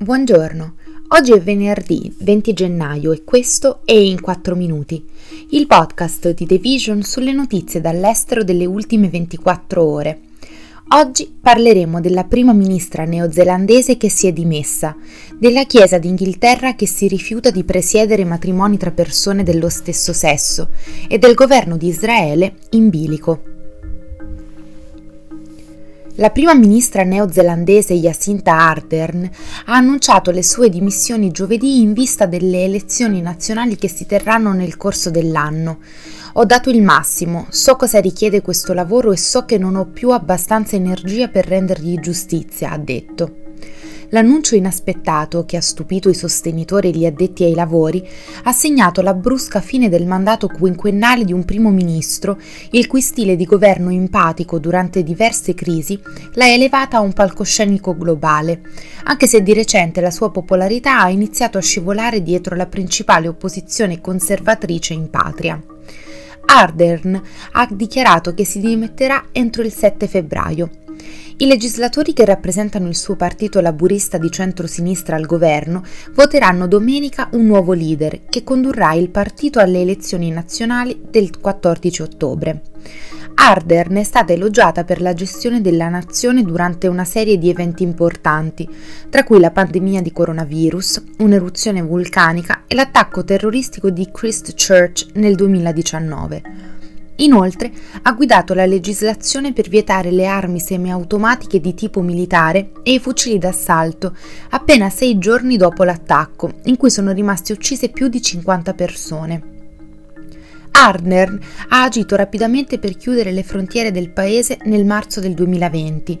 Buongiorno, oggi è venerdì 20 gennaio e questo è In 4 Minuti, il podcast di The Vision sulle notizie dall'estero delle ultime 24 ore. Oggi parleremo della prima ministra neozelandese che si è dimessa, della Chiesa d'Inghilterra che si rifiuta di presiedere matrimoni tra persone dello stesso sesso e del governo di Israele in bilico. La prima ministra neozelandese Jacinta Ardern ha annunciato le sue dimissioni giovedì in vista delle elezioni nazionali che si terranno nel corso dell'anno. Ho dato il massimo, so cosa richiede questo lavoro e so che non ho più abbastanza energia per rendergli giustizia, ha detto. L'annuncio inaspettato, che ha stupito i sostenitori e gli addetti ai lavori, ha segnato la brusca fine del mandato quinquennale di un primo ministro, il cui stile di governo empatico durante diverse crisi l'ha elevata a un palcoscenico globale, anche se di recente la sua popolarità ha iniziato a scivolare dietro la principale opposizione conservatrice in patria. Ardern ha dichiarato che si dimetterà entro il 7 febbraio i legislatori che rappresentano il suo partito laburista di centro-sinistra al governo voteranno domenica un nuovo leader che condurrà il partito alle elezioni nazionali del 14 ottobre. Ardern è stata elogiata per la gestione della nazione durante una serie di eventi importanti, tra cui la pandemia di coronavirus, un'eruzione vulcanica e l'attacco terroristico di Christchurch nel 2019. Inoltre ha guidato la legislazione per vietare le armi semiautomatiche di tipo militare e i fucili d'assalto appena sei giorni dopo l'attacco, in cui sono rimaste uccise più di 50 persone. Ardner ha agito rapidamente per chiudere le frontiere del paese nel marzo del 2020.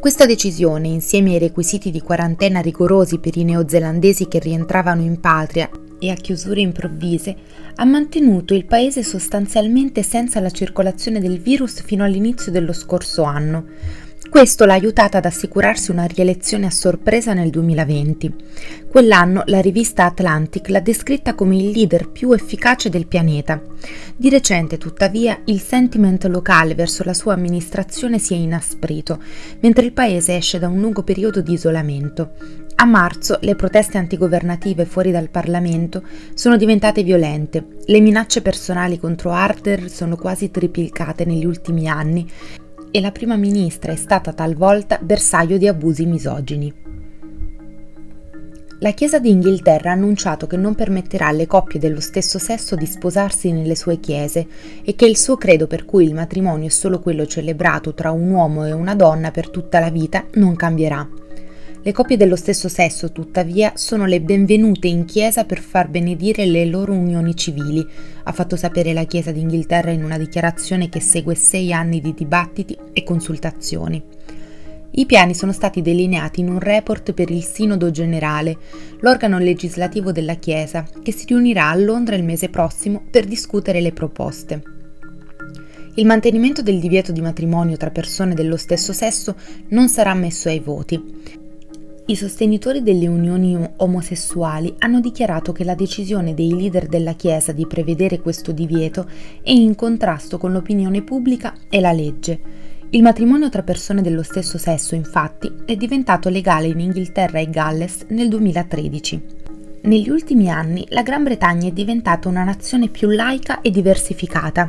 Questa decisione, insieme ai requisiti di quarantena rigorosi per i neozelandesi che rientravano in patria e a chiusure improvvise, ha mantenuto il paese sostanzialmente senza la circolazione del virus fino all'inizio dello scorso anno. Questo l'ha aiutata ad assicurarsi una rielezione a sorpresa nel 2020. Quell'anno la rivista Atlantic l'ha descritta come il leader più efficace del pianeta. Di recente, tuttavia, il sentiment locale verso la sua amministrazione si è inasprito, mentre il paese esce da un lungo periodo di isolamento. A marzo le proteste antigovernative fuori dal Parlamento sono diventate violente. Le minacce personali contro Arthur sono quasi triplicate negli ultimi anni e la prima ministra è stata talvolta bersaglio di abusi misogini. La Chiesa d'Inghilterra ha annunciato che non permetterà alle coppie dello stesso sesso di sposarsi nelle sue chiese e che il suo credo per cui il matrimonio è solo quello celebrato tra un uomo e una donna per tutta la vita non cambierà. Le coppie dello stesso sesso, tuttavia, sono le benvenute in chiesa per far benedire le loro unioni civili, ha fatto sapere la Chiesa d'Inghilterra in una dichiarazione che segue sei anni di dibattiti e consultazioni. I piani sono stati delineati in un report per il Sinodo Generale, l'organo legislativo della Chiesa, che si riunirà a Londra il mese prossimo per discutere le proposte. Il mantenimento del divieto di matrimonio tra persone dello stesso sesso non sarà messo ai voti. I sostenitori delle unioni omosessuali hanno dichiarato che la decisione dei leader della Chiesa di prevedere questo divieto è in contrasto con l'opinione pubblica e la legge. Il matrimonio tra persone dello stesso sesso, infatti, è diventato legale in Inghilterra e Galles nel 2013. Negli ultimi anni la Gran Bretagna è diventata una nazione più laica e diversificata.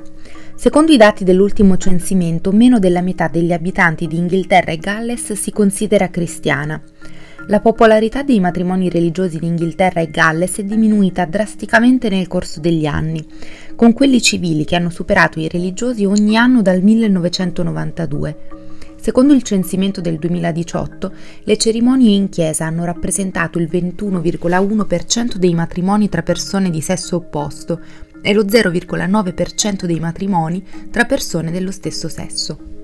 Secondo i dati dell'ultimo censimento, meno della metà degli abitanti di Inghilterra e Galles si considera cristiana. La popolarità dei matrimoni religiosi in Inghilterra e Galles è diminuita drasticamente nel corso degli anni, con quelli civili che hanno superato i religiosi ogni anno dal 1992. Secondo il censimento del 2018, le cerimonie in chiesa hanno rappresentato il 21,1% dei matrimoni tra persone di sesso opposto e lo 0,9% dei matrimoni tra persone dello stesso sesso.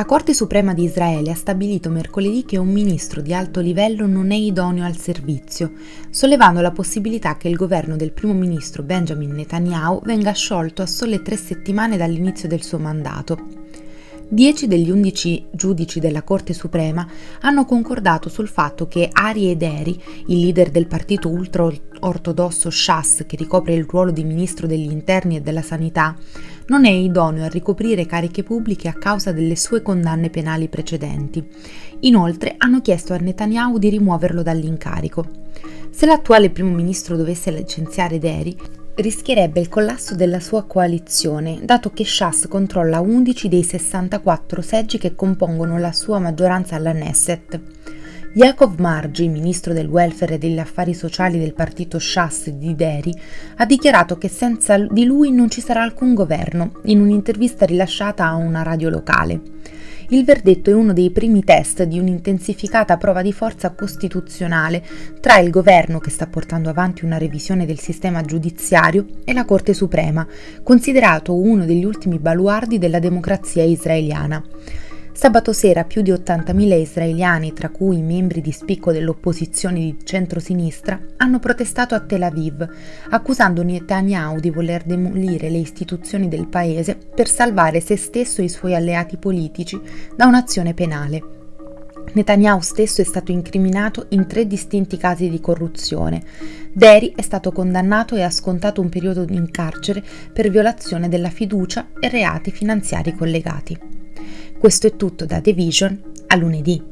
La Corte Suprema di Israele ha stabilito mercoledì che un ministro di alto livello non è idoneo al servizio, sollevando la possibilità che il governo del primo ministro Benjamin Netanyahu venga sciolto a sole tre settimane dall'inizio del suo mandato. Dieci degli undici giudici della Corte Suprema hanno concordato sul fatto che Ari Ederi, il leader del partito ultra-ortodosso Shas che ricopre il ruolo di ministro degli interni e della sanità, non è idoneo a ricoprire cariche pubbliche a causa delle sue condanne penali precedenti. Inoltre hanno chiesto a Netanyahu di rimuoverlo dall'incarico. Se l'attuale primo ministro dovesse licenziare Deri, rischierebbe il collasso della sua coalizione, dato che Shas controlla 11 dei 64 seggi che compongono la sua maggioranza alla Knesset. Yaakov Margi, ministro del welfare e degli affari sociali del partito Shas di Deri, ha dichiarato che senza di lui non ci sarà alcun governo, in un'intervista rilasciata a una radio locale. Il verdetto è uno dei primi test di un'intensificata prova di forza costituzionale tra il governo che sta portando avanti una revisione del sistema giudiziario e la Corte Suprema, considerato uno degli ultimi baluardi della democrazia israeliana. Sabato sera più di 80.000 israeliani, tra cui membri di spicco dell'opposizione di centrosinistra, hanno protestato a Tel Aviv, accusando Netanyahu di voler demolire le istituzioni del paese per salvare se stesso e i suoi alleati politici da un'azione penale. Netanyahu stesso è stato incriminato in tre distinti casi di corruzione. Deri è stato condannato e ha scontato un periodo in carcere per violazione della fiducia e reati finanziari collegati. Questo è tutto da The Vision a lunedì.